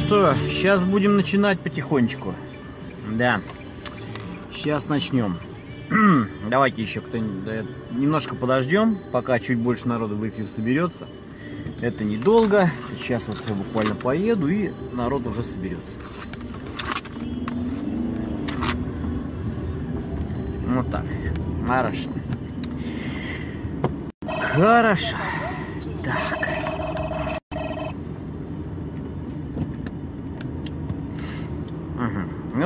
что, сейчас будем начинать потихонечку. Да. Сейчас начнем. Давайте еще кто-нибудь немножко подождем, пока чуть больше народу в эфир соберется. Это недолго. Сейчас вот я буквально поеду и народ уже соберется. Вот так. Хорошо. Хорошо. Так.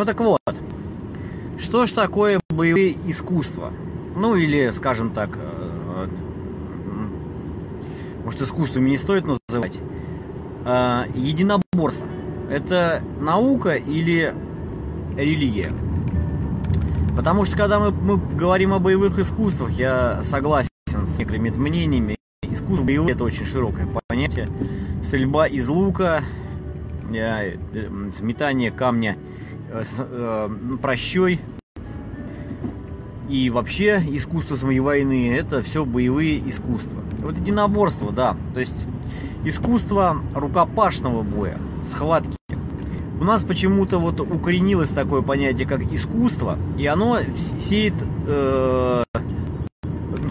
Так вот, что ж такое боевые искусства? Ну или, скажем так, э, может искусствами не стоит называть. А, Единоборство. Это наука или религия? Потому что когда мы, мы говорим о боевых искусствах, я согласен с некоторыми мнениями. Искусство боевое это очень широкое понятие. Стрельба из лука, э, э, метание камня прощой и вообще искусство самой войны это все боевые искусства. Вот единоборство, да, то есть искусство рукопашного боя, схватки. У нас почему-то вот укоренилось такое понятие, как искусство, и оно сеет э,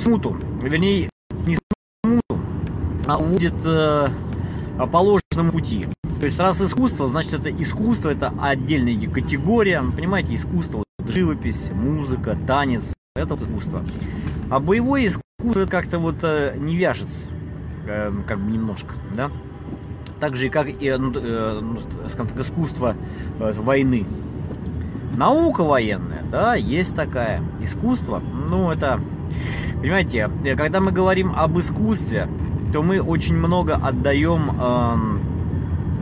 смуту, вернее, не смуту, а уводит э, по ложному пути. То есть раз искусство, значит это искусство, это отдельная категория, понимаете, искусство, вот, живопись, музыка, танец, это вот искусство. А боевое искусство как-то вот э, не вяжется, э, как бы немножко, да? Так же, как и, ну, э, ну, скажем так, искусство э, войны. Наука военная, да, есть такая. Искусство, ну, это, понимаете, э, когда мы говорим об искусстве, то мы очень много отдаем эм,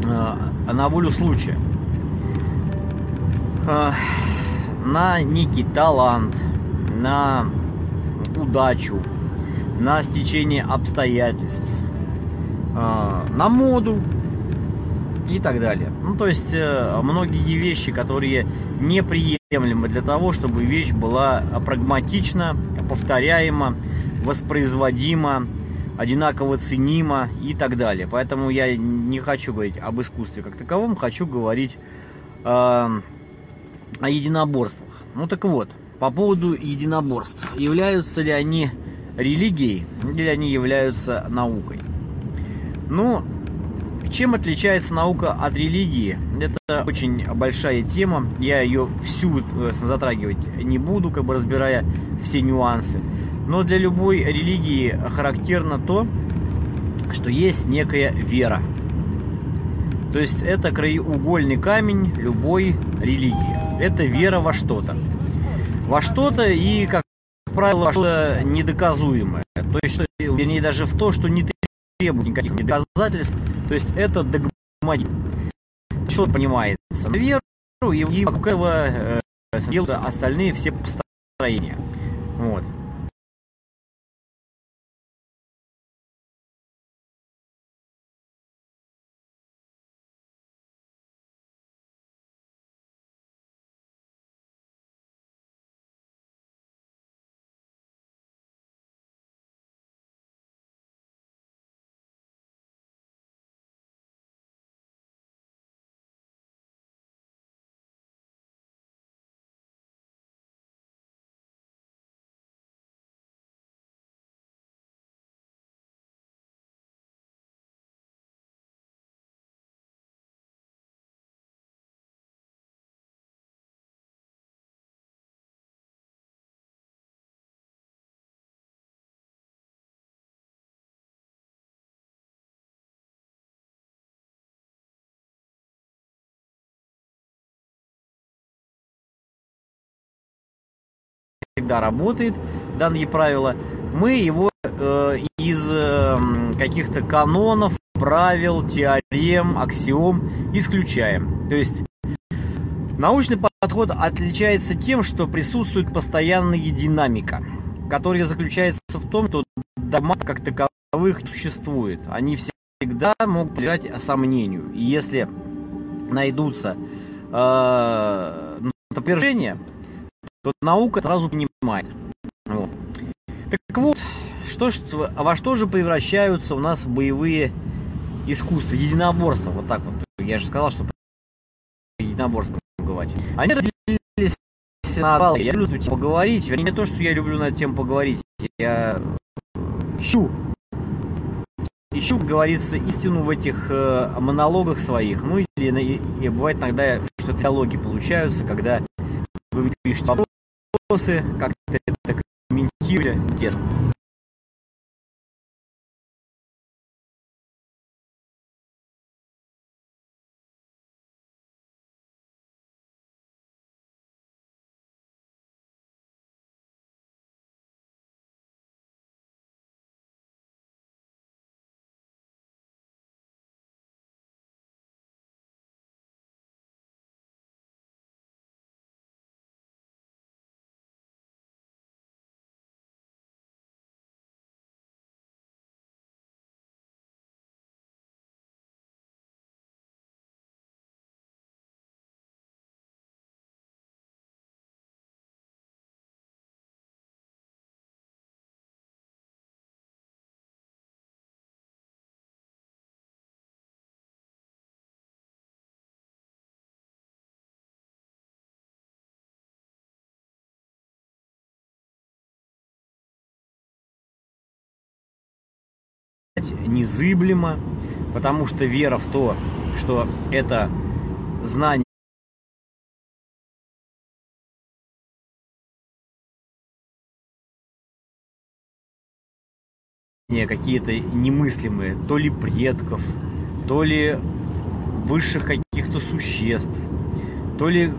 э, на волю случая. Э, на некий талант, на удачу, на стечение обстоятельств, э, на моду и так далее. Ну, то есть э, многие вещи, которые неприемлемы для того, чтобы вещь была прагматична, повторяема, воспроизводима, одинаково ценима и так далее. Поэтому я не хочу говорить об искусстве как таковом, хочу говорить э, о единоборствах. Ну так вот, по поводу единоборств. Являются ли они религией или они являются наукой? Ну, чем отличается наука от религии? Это очень большая тема. Я ее всю э, затрагивать не буду, как бы разбирая все нюансы. Но для любой религии характерно то, что есть некая вера. То есть это краеугольный камень любой религии. Это вера во что-то. Во что-то и, как правило, что-то недоказуемое. То есть, что, вернее, даже в то, что не требует никаких доказательств. То есть это догматизм. Что понимается на веру, и, вокруг этого э, остальные все построения. Вот. Всегда работает данные правила, мы его э, из э, каких-то канонов, правил, теорем, аксиом исключаем. То есть научный подход отличается тем, что присутствует постоянная динамика, которая заключается в том, что дома как таковых существует. Они всегда могут подлежать сомнению. И если найдутся э, опровержения, то наука сразу понимает. Вот. Так вот, что во что же превращаются у нас боевые искусства, единоборства, вот так вот. Я же сказал, что единоборство говорить. Они разделились на Я люблю поговорить, вернее, не то, что я люблю на тему поговорить. Я ищу, ищу, как говорится, истину в этих э, монологах своих. Ну, или и, и бывает иногда, что диалоги получаются, когда вы пишете вопросы, как-то это комментируете. Интересно. Незыблемо, потому что вера в то, что это знание какие-то немыслимые, то ли предков, то ли высших каких-то существ, то ли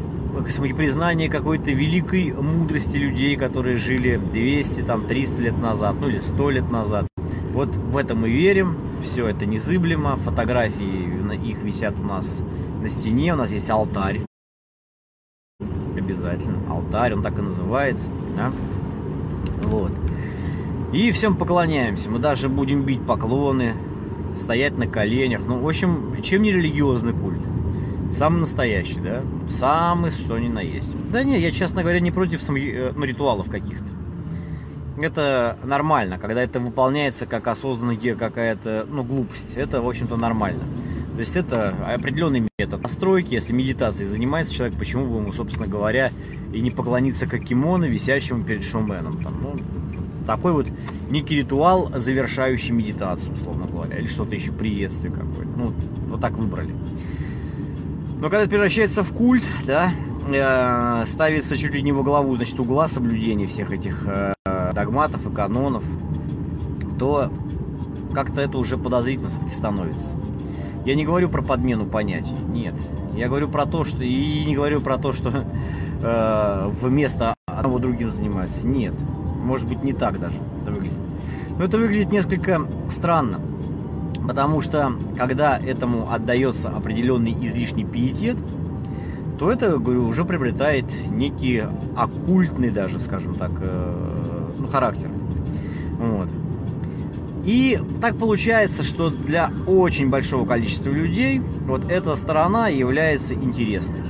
признание какой-то великой мудрости людей, которые жили 200, там, 300 лет назад, ну или 100 лет назад. Вот в это мы верим, все это незыблемо, фотографии их висят у нас на стене, у нас есть алтарь. Обязательно, алтарь, он так и называется, да? Вот. И всем поклоняемся, мы даже будем бить поклоны, стоять на коленях, ну, в общем, чем не религиозный культ? Самый настоящий, да? Самый, что ни на есть. Да нет, я, честно говоря, не против сам... Э, ну, ритуалов каких-то это нормально, когда это выполняется как осознанная какая-то, ну, глупость. Это, в общем-то, нормально. То есть это определенный метод настройки. Если медитацией занимается человек, почему бы ему, собственно говоря, и не поклониться кимоно, висящему перед шоуменом. Там, ну, такой вот некий ритуал, завершающий медитацию, условно говоря, или что-то еще, приветствие какое-то. Ну, вот так выбрали. Но когда это превращается в культ, да, э, ставится чуть ли не во главу, значит, угла соблюдения всех этих э, догматов и канонов, то как-то это уже подозрительно становится. Я не говорю про подмену понятий, нет. Я говорю про то, что... И не говорю про то, что э, вместо одного другим занимаются. Нет. Может быть, не так даже это выглядит. Но это выглядит несколько странно. Потому что, когда этому отдается определенный излишний пиетет, то это, говорю, уже приобретает некий оккультный даже, скажем так, э, характер. Вот. И так получается, что для очень большого количества людей вот эта сторона является интересной.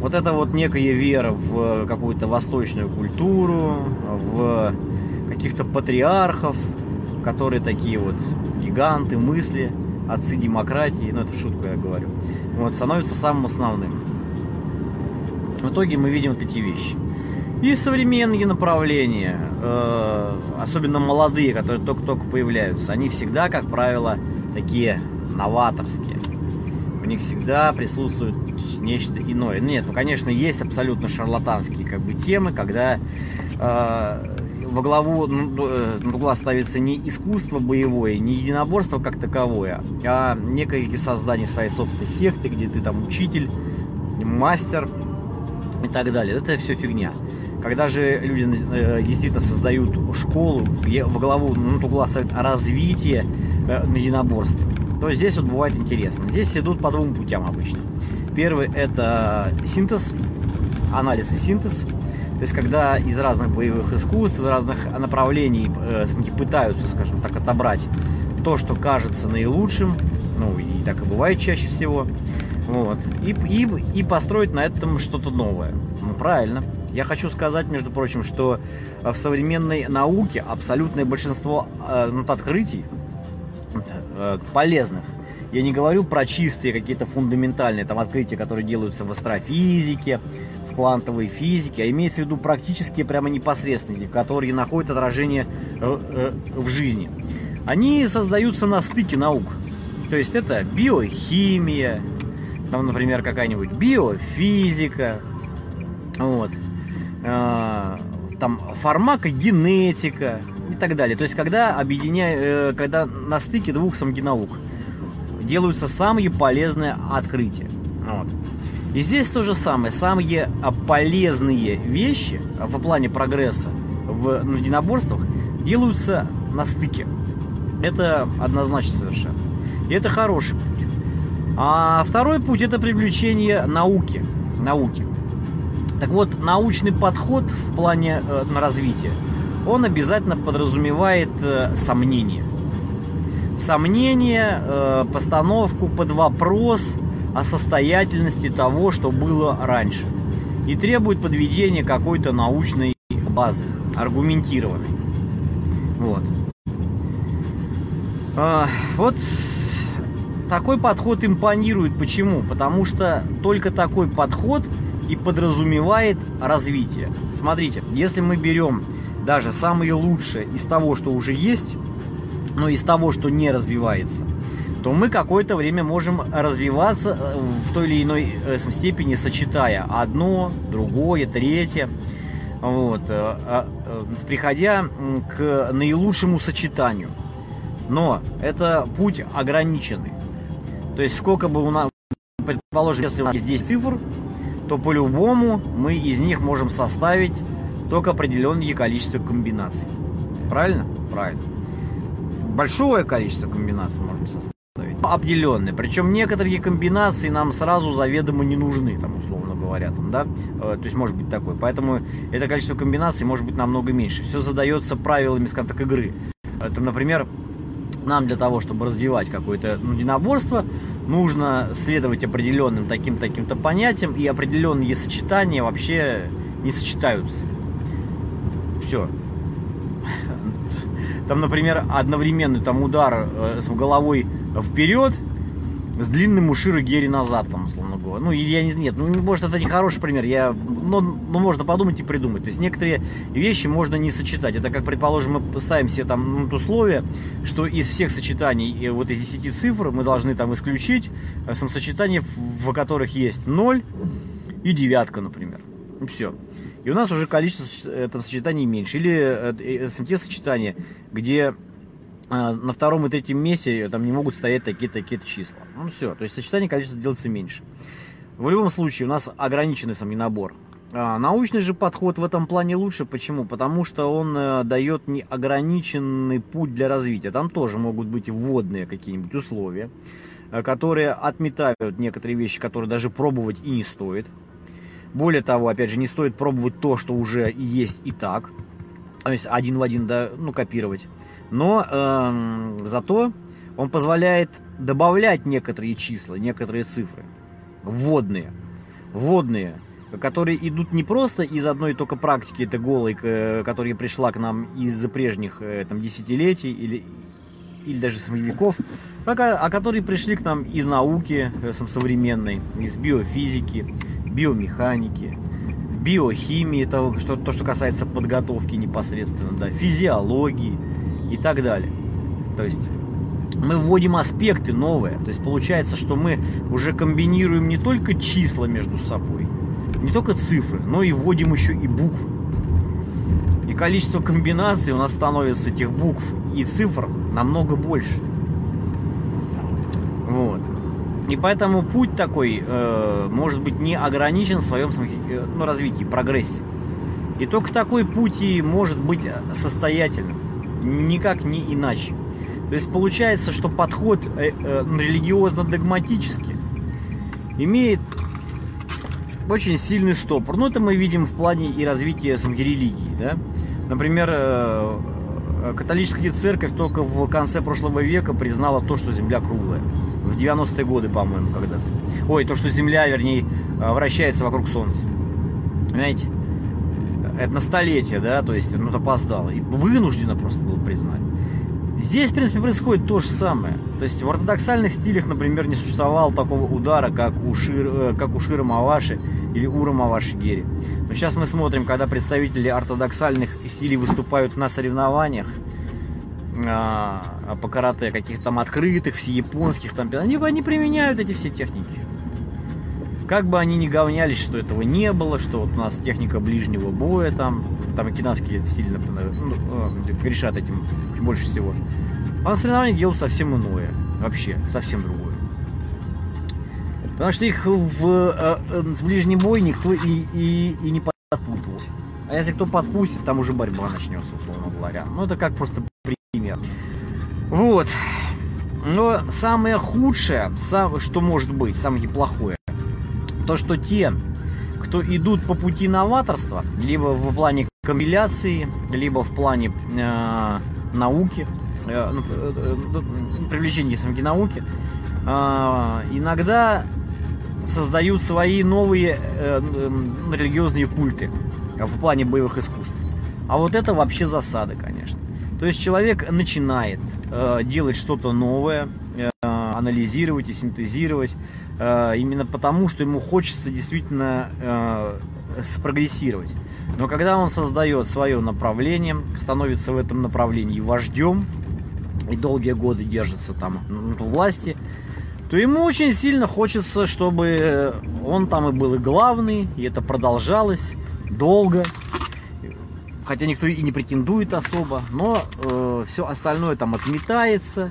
Вот это вот некая вера в какую-то восточную культуру, в каких-то патриархов, которые такие вот гиганты мысли, отцы демократии, ну это в шутку я говорю, вот, становится самым основным. В итоге мы видим вот эти вещи. И современные направления, э, особенно молодые, которые только-только появляются, они всегда, как правило, такие новаторские. У них всегда присутствует нечто иное. Нет, ну, конечно, есть абсолютно шарлатанские как бы темы, когда э, во главу ну, э, угла ставится не искусство боевое, не единоборство как таковое, а некое создание своей собственной секты, где ты там учитель, мастер и так далее. Это все фигня. Когда же люди э, действительно создают школу, во главу ну, угла ставят развитие э, на единоборстве, то здесь вот бывает интересно. Здесь идут по двум путям обычно. Первый это синтез, анализ и синтез. То есть, когда из разных боевых искусств, из разных направлений э, пытаются, скажем так, отобрать то, что кажется наилучшим, ну и так и бывает чаще всего, вот, и, и, и построить на этом что-то новое. Ну, правильно. Я хочу сказать, между прочим, что в современной науке абсолютное большинство э, ну, открытий э, полезных я не говорю про чистые какие-то фундаментальные там открытия, которые делаются в астрофизике, в квантовой физике, а имеется в виду практические прямо непосредственные, которые находят отражение э, э, в жизни. Они создаются на стыке наук. То есть это биохимия, там, например, какая-нибудь биофизика, вот, э, там фармакогенетика и так далее. То есть когда объединяя, когда на стыке двух самогенаук делаются самые полезные открытия. Вот. И здесь то же самое. Самые полезные вещи в плане прогресса в ну, единоборствах делаются на стыке. Это однозначно совершенно. И это хороший путь. А второй путь это привлечение науки. Науки. Так вот, научный подход в плане э, развития, он обязательно подразумевает э, сомнения сомнение, э, постановку под вопрос о состоятельности того, что было раньше. И требует подведения какой-то научной базы, аргументированной. Вот. А, вот такой подход импонирует. Почему? Потому что только такой подход и подразумевает развитие. Смотрите, если мы берем даже самые лучшие из того, что уже есть, но из того, что не развивается, то мы какое-то время можем развиваться э, в той или иной э, степени, сочетая одно, другое, третье, вот, э, приходя к наилучшему сочетанию. Но это путь ограниченный. То есть сколько бы у нас, предположим, если у нас есть 10 цифр, то по-любому мы из них можем составить только определенное количество комбинаций. Правильно? Правильно большое количество комбинаций можем составить. Определенные. Причем некоторые комбинации нам сразу заведомо не нужны, там, условно говоря. Там, да? Э, то есть может быть такое. Поэтому это количество комбинаций может быть намного меньше. Все задается правилами, скажем так, игры. Это, например, нам для того, чтобы развивать какое-то ну, единоборство, нужно следовать определенным таким-таким-то понятиям, и определенные сочетания вообще не сочетаются. Все. Там, например, одновременный там удар э, с головой вперед, с длинным ушира Герри назад, там, говоря. Ну, я не, нет, ну, может, это не хороший пример, я, но, но можно подумать и придумать. То есть некоторые вещи можно не сочетать. Это как, предположим, мы ставим себе там ну, условие, что из всех сочетаний, э, вот из 10 цифр, мы должны там исключить э, сочетания, в которых есть 0 и девятка, например. И все. И у нас уже количество этого сочетаний меньше. Или э, те сочетания, где э, на втором и третьем месте там не могут стоять такие-такие числа. Ну все, то есть сочетание количества делается меньше. В любом случае у нас ограниченный сам набор. А, научный же подход в этом плане лучше. Почему? Потому что он э, дает неограниченный путь для развития. Там тоже могут быть вводные какие-нибудь условия, э, которые отметают некоторые вещи, которые даже пробовать и не стоит. Более того, опять же, не стоит пробовать то, что уже есть и так. То есть один в один да, ну, копировать. Но э, зато он позволяет добавлять некоторые числа, некоторые цифры. Вводные. Вводные которые идут не просто из одной только практики, это голой, которая пришла к нам из прежних э, там, десятилетий или, или даже веков, а, а которые пришли к нам из науки э, современной, из биофизики, биомеханики, биохимии, то, что, то, что касается подготовки непосредственно, да, физиологии и так далее. То есть мы вводим аспекты новые. То есть получается, что мы уже комбинируем не только числа между собой, не только цифры, но и вводим еще и буквы. И количество комбинаций у нас становится этих букв и цифр намного больше. Вот. И поэтому путь такой э, может быть не ограничен в своем э, ну, развитии, прогрессе. И только такой путь и может быть состоятельным. Никак не иначе. То есть получается, что подход э, э, религиозно-догматический имеет очень сильный стопор. Ну, это мы видим в плане и развития самой религии, да. Например, э, католическая церковь только в конце прошлого века признала то, что Земля круглая. В 90-е годы, по-моему, когда-то. Ой, то, что Земля, вернее, вращается вокруг Солнца. Понимаете? Это на столетие, да, то есть, ну, это опоздало. И вынуждено просто было признать. Здесь, в принципе, происходит то же самое. То есть в ортодоксальных стилях, например, не существовало такого удара, как у, Шир, э, как у Шира Маваши или Ура Маваши Гери. Но сейчас мы смотрим, когда представители ортодоксальных стилей выступают на соревнованиях а, по карате каких-то там открытых, всеяпонских, там, они, они применяют эти все техники. Как бы они ни говнялись, что этого не было, что вот у нас техника ближнего боя там, там окинавские сильно ну, э, решат этим больше всего. А на соревнованиях делают совсем иное. Вообще, совсем другое. Потому что их в э, э, с ближний бой никто и, и, и не подпутывал. А если кто подпустит, там уже борьба начнется, условно говоря. Ну, это как просто пример. Вот. Но самое худшее, что может быть, самое плохое, то, что те, кто идут по пути новаторства, либо в плане компиляции, либо в плане э, науки, э, ну, э, э, привлечения самки науки, э, иногда создают свои новые э, э, религиозные культы в плане боевых искусств. А вот это вообще засада, конечно. То есть человек начинает э, делать что-то новое, э, анализировать и синтезировать, именно потому, что ему хочется действительно э, спрогрессировать. Но когда он создает свое направление, становится в этом направлении вождем и долгие годы держится там у власти, то ему очень сильно хочется, чтобы он там и был и главный, и это продолжалось долго. Хотя никто и не претендует особо, но э, все остальное там отметается,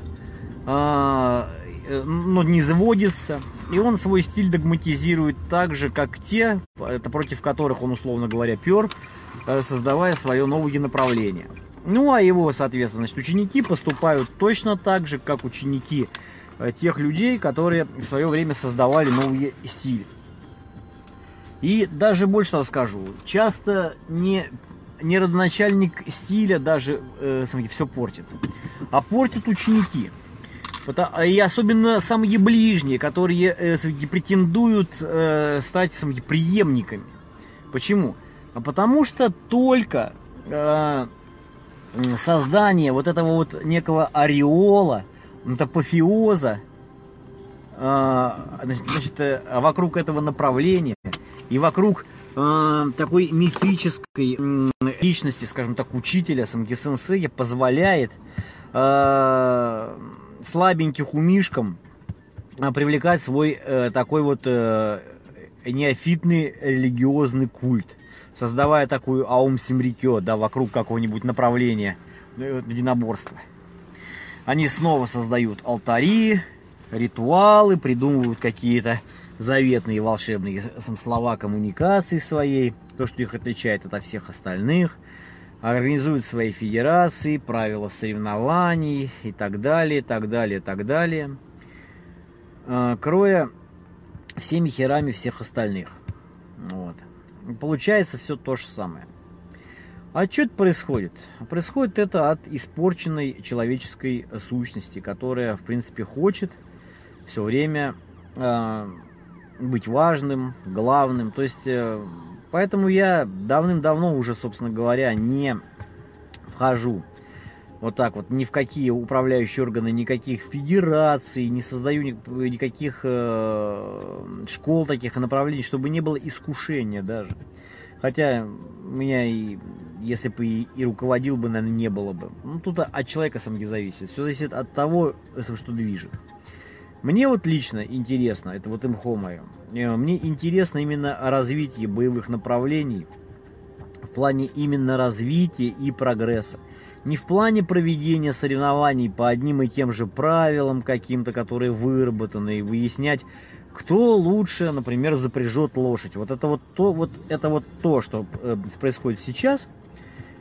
а, э, но не заводится. И он свой стиль догматизирует так же, как те, это против которых он, условно говоря, пер, э, создавая свое новое направление. Ну, а его, соответственно, значит, ученики поступают точно так же, как ученики э, тех людей, которые в свое время создавали новые стили. И даже больше того скажу, часто не, не родоначальник стиля даже э, все портит, а портят ученики. А, и особенно самые ближние, которые э, претендуют э, стать самые преемниками. Почему? А потому что только э, создание вот этого вот некого ореола, апофеоза, значит, вокруг этого направления и вокруг такой мифической личности, скажем так, учителя, самги-сенсея позволяет э, слабеньких умишкам а, привлекать свой э, такой вот э, неофитный религиозный культ, создавая такую аум симрикё, да, вокруг какого-нибудь направления э, единоборства. Они снова создают алтари, ритуалы, придумывают какие-то заветные волшебные слова коммуникации своей, то, что их отличает от всех остальных, организуют свои федерации, правила соревнований и так далее, так далее, так далее, э, кроя всеми херами всех остальных. Вот. Получается все то же самое. А что это происходит? Происходит это от испорченной человеческой сущности, которая, в принципе, хочет все время э, быть важным, главным. То есть, э, поэтому я давным-давно уже, собственно говоря, не вхожу вот так вот ни в какие управляющие органы, никаких федераций, не создаю никаких э, школ таких направлений, чтобы не было искушения даже. Хотя меня и, если бы и, и руководил бы, наверное, не было бы. Ну, тут от человека сам не зависит. Все зависит от того, что движет. Мне вот лично интересно, это вот имхо мое, э, мне интересно именно развитие боевых направлений в плане именно развития и прогресса. Не в плане проведения соревнований по одним и тем же правилам каким-то, которые выработаны, и выяснять, кто лучше, например, запряжет лошадь. Вот это вот то, вот это вот то, что э, происходит сейчас.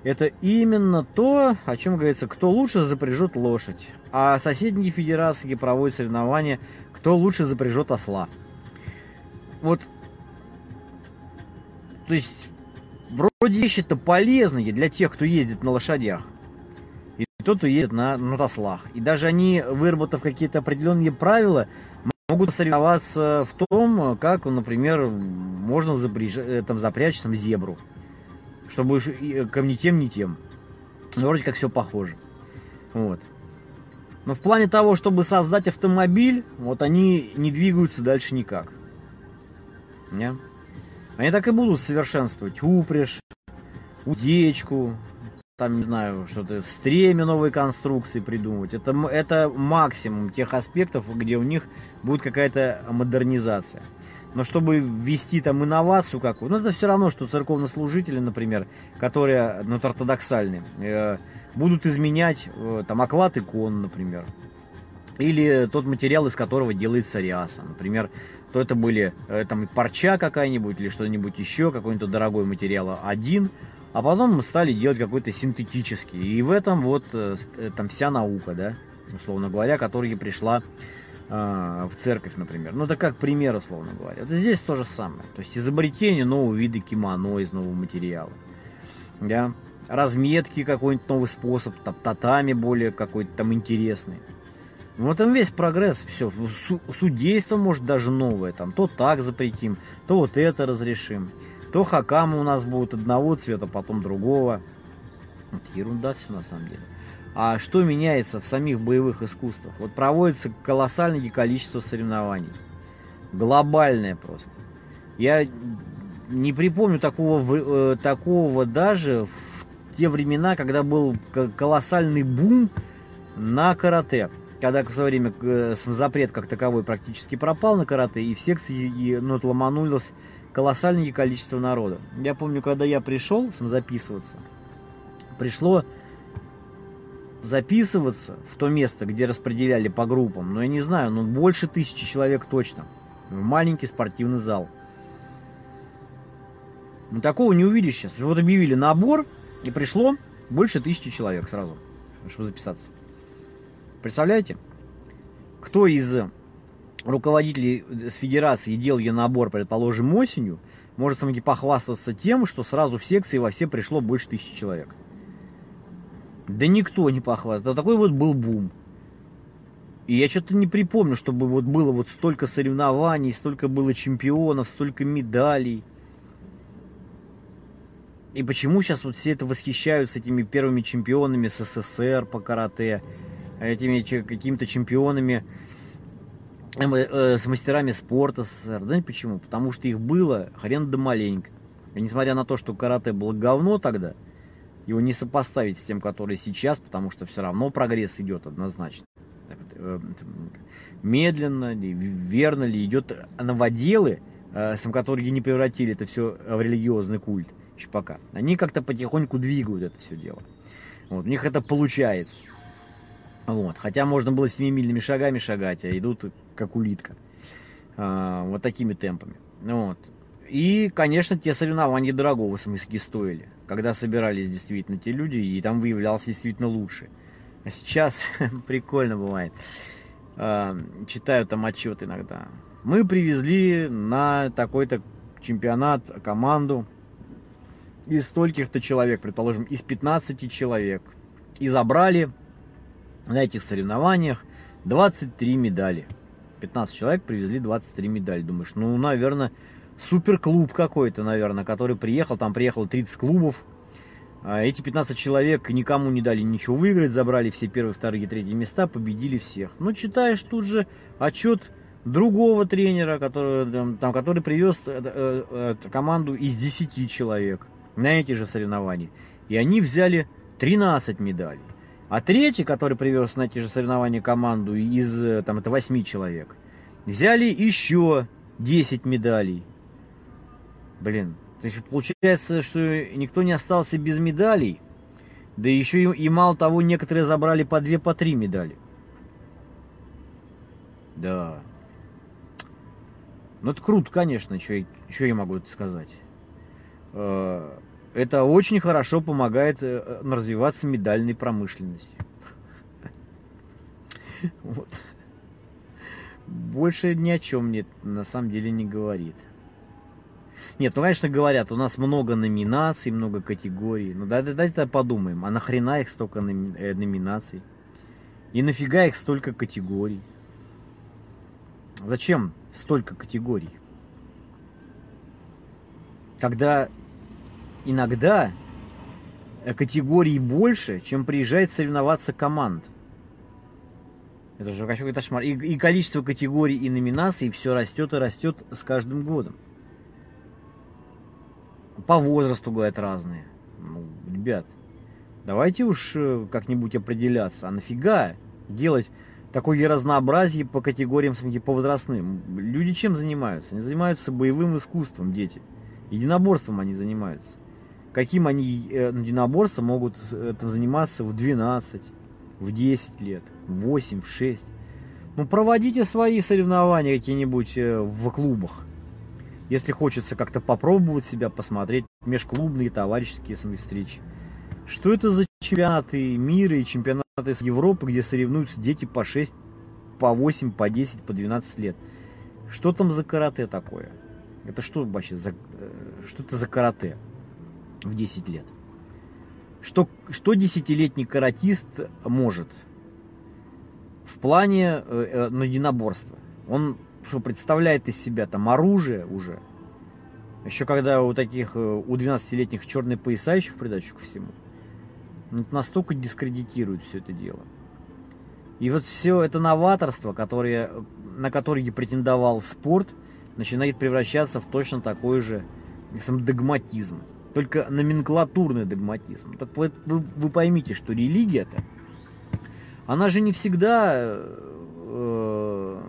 Это именно то, о чем говорится, кто лучше запряжет лошадь. А соседние федерации проводят соревнования, кто лучше запряжет осла. Вот, то есть, вроде вещи-то полезные для тех, кто ездит на лошадях. И тот, кто едет на, на ослах. И даже они, выработав какие-то определенные правила, могут соревноваться в том, как, например, можно запряжь, э, там, запрячь там, зебру. Чтобы ко мне тем, ни тем. Ну, вроде как все похоже. Вот. Но в плане того, чтобы создать автомобиль, вот они не двигаются дальше никак. Не? Они так и будут совершенствовать упряжь, удечку, там, не знаю, что-то, стремя новой конструкции придумывать. Это, это максимум тех аспектов, где у них будет какая-то модернизация. Но чтобы ввести там инновацию какую, ну это все равно, что церковнослужители, например, которые, ну, ортодоксальные, э, будут изменять э, там оклад икон, например. Или тот материал, из которого делается ряса. Например, то это были э, там парча какая-нибудь или что-нибудь еще, какой-нибудь дорогой материал один, а потом мы стали делать какой-то синтетический. И в этом вот э, э, там вся наука, да, условно говоря, которая пришла э, в церковь, например. Ну, это как пример, условно говоря. Это здесь то же самое. То есть изобретение нового вида кимоно из нового материала. Да? Разметки какой-нибудь новый способ, там, татами более какой-то там интересный. Ну, в этом весь прогресс, все, судейство может даже новое, там, то так запретим, то вот это разрешим. То хакамы у нас будут одного цвета, потом другого. Это ерунда все на самом деле. А что меняется в самих боевых искусствах? Вот проводится колоссальное количество соревнований. Глобальное просто. Я не припомню такого, э, такого даже в те времена, когда был колоссальный бум на карате. Когда в свое время э, запрет как таковой практически пропал на карате, и в секции ну, ломанулось колоссальное количество народа. Я помню, когда я пришел сам записываться, пришло записываться в то место, где распределяли по группам, но я не знаю, ну больше тысячи человек точно. В маленький спортивный зал. Ну такого не увидишь сейчас. Вот объявили набор, и пришло больше тысячи человек сразу, чтобы записаться. Представляете? Кто из руководитель с федерации делал ее набор, предположим, осенью, может сам похвастаться тем, что сразу в секции во все пришло больше тысячи человек. Да никто не похвастался. Такой вот был бум. И я что-то не припомню, чтобы вот было вот столько соревнований, столько было чемпионов, столько медалей. И почему сейчас вот все это восхищаются этими первыми чемпионами СССР по карате, этими какими-то чемпионами Э, э, с мастерами спорта СССР. Да почему? Потому что их было хрен да маленько. И несмотря на то, что карате было говно тогда, его не сопоставить с тем, который сейчас, потому что все равно прогресс идет однозначно. Э, медленно верно ли идет новоделы, сам которые не превратили это все в религиозный культ еще пока. Они как-то потихоньку двигают это все дело. Вот, у них это получается. Вот. Хотя можно было семимильными шагами шагать, а идут как улитка. А, вот такими темпами. Вот. И, конечно, те соревнования дорогого смысле стоили, когда собирались действительно те люди, и там выявлялся действительно лучше. А сейчас прикольно бывает. А, читаю там отчет иногда. Мы привезли на такой-то чемпионат команду из стольких-то человек, предположим, из 15 человек. И забрали на этих соревнованиях 23 медали. 15 человек привезли 23 медали. Думаешь, ну, наверное, суперклуб какой-то, наверное, который приехал, там приехало 30 клубов. А эти 15 человек никому не дали ничего выиграть, забрали все первые, вторые, третьи места, победили всех. Ну, читаешь тут же отчет другого тренера, который, там, который привез э, э, э, команду из 10 человек на эти же соревнования. И они взяли 13 медалей. А третий, который привез на эти же соревнования команду из там, это 8 человек, взяли еще 10 медалей. Блин, то есть получается, что никто не остался без медалей. Да еще и, и мало того, некоторые забрали по две, по три медали. Да. Ну это круто, конечно, что я могу сказать. Э, это очень хорошо помогает э, развиваться медальной промышленности. Вот. Больше ни о чем мне на самом деле не говорит. Нет, ну, конечно, говорят, у нас много номинаций, много категорий. Ну, давайте, давайте подумаем, а нахрена их столько номи э, номинаций? И нафига их столько категорий? Зачем столько категорий? Когда иногда категорий больше, чем приезжает соревноваться команд. Это же какой-то кошмар. И, и количество категорий и номинаций все растет и растет с каждым годом. По возрасту, говорят, разные. Ну, ребят, давайте уж э, как-нибудь определяться. А нафига делать такое разнообразие по категориям, по возрастным? Люди чем занимаются? Они занимаются боевым искусством, дети. Единоборством они занимаются. Каким они э, единоборством могут этим заниматься в 12, в 10 лет, в 8, в 6? Ну, проводите свои соревнования какие-нибудь э, в клубах если хочется как-то попробовать себя, посмотреть межклубные товарищеские встречи. Что это за чемпионаты мира и чемпионаты Европы, где соревнуются дети по 6, по 8, по 10, по 12 лет? Что там за карате такое? Это что вообще за, э, что это за карате в 10 лет? Что, что десятилетний каратист может в плане э, э, единоборства? Он что представляет из себя там оружие уже. Еще когда у таких, э, у 12-летних черные пояса еще в придачу ко всему. Это настолько дискредитирует все это дело. И вот все это новаторство, которое, на которое претендовал спорт, начинает превращаться в точно такой же сам, догматизм. Только номенклатурный догматизм. Так вы, вы, вы поймите, что религия-то, она же не всегда э,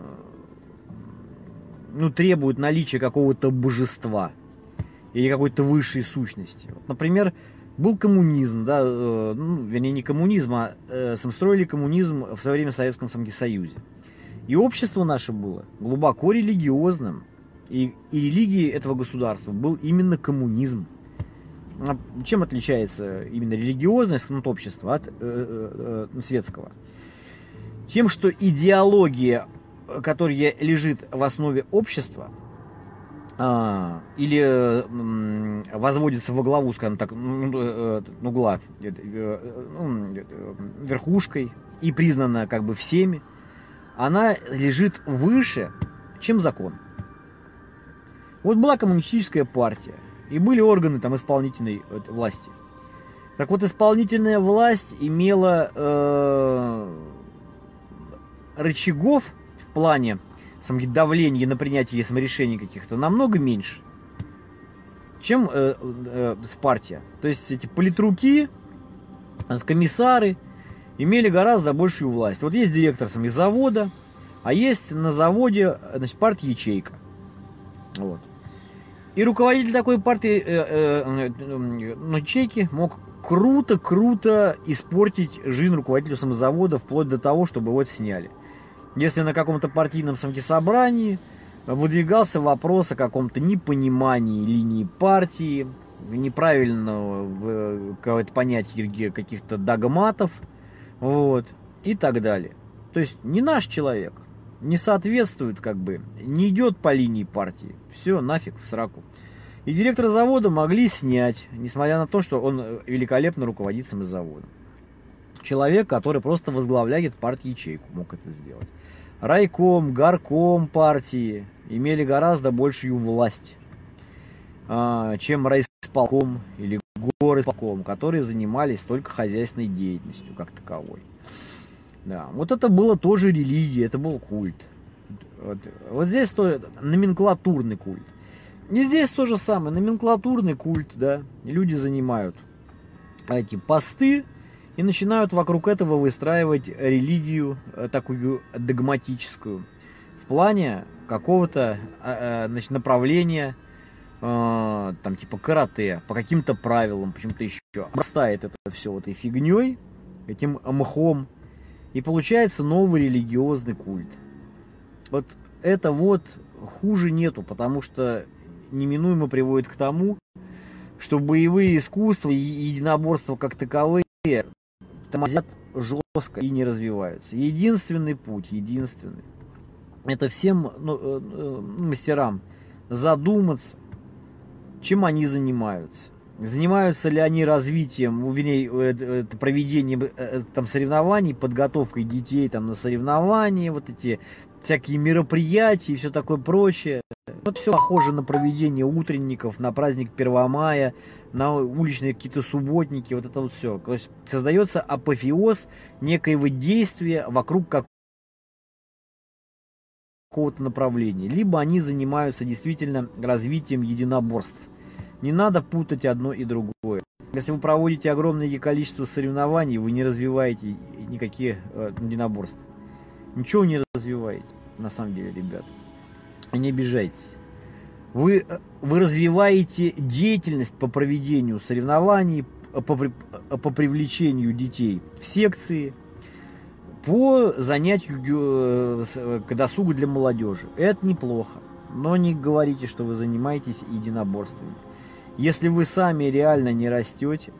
ну, требует наличия какого-то божества или какой-то высшей сущности. Вот, например, был коммунизм, да, э, ну, вернее, не коммунизм, а э, строили коммунизм в свое время в Советском Союзе. И общество наше было глубоко религиозным. И, и религией этого государства был именно коммунизм. А чем отличается именно религиозность ну, общества от э, э, э, светского? Тем, что идеология которая лежит в основе общества, а, или возводится во главу, скажем так, ну, э, э, угла, э, ну, верхушкой и признана как бы всеми, она лежит выше, чем закон. Вот была коммунистическая партия, и были органы там исполнительной власти. Так вот, исполнительная власть имела э, рычагов плане давления на принятие решений каких-то намного меньше, чем э, э, с партия. То есть эти политруки, э, комиссары имели гораздо большую власть. Вот есть директор сами завода, а есть на заводе значит, партия ячейка. Вот. И руководитель такой партии, э, э, э, ну, ячейки мог круто-круто испортить жизнь руководителю самозавода вплоть до того, чтобы его сняли. Если на каком-то партийном собрании выдвигался вопрос о каком-то непонимании линии партии, неправильного э, понятие каких-то догматов, вот, и так далее. То есть не наш человек, не соответствует как бы, не идет по линии партии. Все, нафиг в сраку. И директора завода могли снять, несмотря на то, что он великолепно руководит самим заводом. Человек, который просто возглавляет партию ячейку, мог это сделать. Райком, горком партии имели гораздо большую власть, а, чем райисполком или горисполком, которые занимались только хозяйственной деятельностью как таковой. Да, вот это было тоже религия, это был культ. Вот, вот здесь то номенклатурный культ. И здесь то же самое, номенклатурный культ, да. Люди занимают эти посты и начинают вокруг этого выстраивать религию э, такую догматическую в плане какого-то э, э, значит, направления, там типа карате, по каким-то правилам, почему-то еще обрастает это все вот этой фигней, этим мхом, и получается новый религиозный культ. Вот это вот хуже нету, потому что неминуемо приводит к тому, что боевые искусства и единоборства как таковые тормозят жестко и не развиваются. Единственный путь, единственный, это всем ну, э, э, мастерам задуматься, чем они занимаются. Занимаются ли они развитием, вернее, э, проведением там, соревнований, подготовкой детей там, на соревнования, вот эти всякие мероприятия и все такое прочее. Вот все похоже на проведение утренников, на праздник 1 мая, на уличные какие-то субботники, вот это вот все. То есть создается апофеоз некоего действия вокруг какого-то направления. Либо они занимаются действительно развитием единоборств. Не надо путать одно и другое. Если вы проводите огромное количество соревнований, вы не развиваете никакие э, единоборства. Ничего не развиваете, на самом деле, ребят. Не обижайтесь. Вы, э, вы развиваете деятельность по проведению соревнований, по, по привлечению детей в секции, по занятию э, э, к досугу для молодежи. Это неплохо. Но не говорите, что вы занимаетесь единоборствами. Если вы сами реально не растете,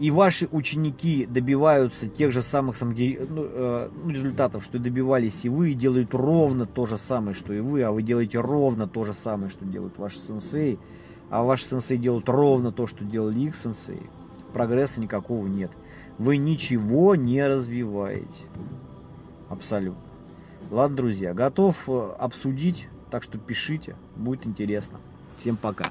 и ваши ученики добиваются тех же самых ну, э, ну, результатов, что добивались и вы, и делают ровно то же самое, что и вы, а вы делаете ровно то же самое, что делают ваши сенсеи, а ваши сенсеи делают ровно то, что делали их сенсеи, прогресса никакого нет. Вы ничего не развиваете. Абсолютно. Ладно, друзья, готов э, обсудить, так что пишите, будет интересно. Всем пока.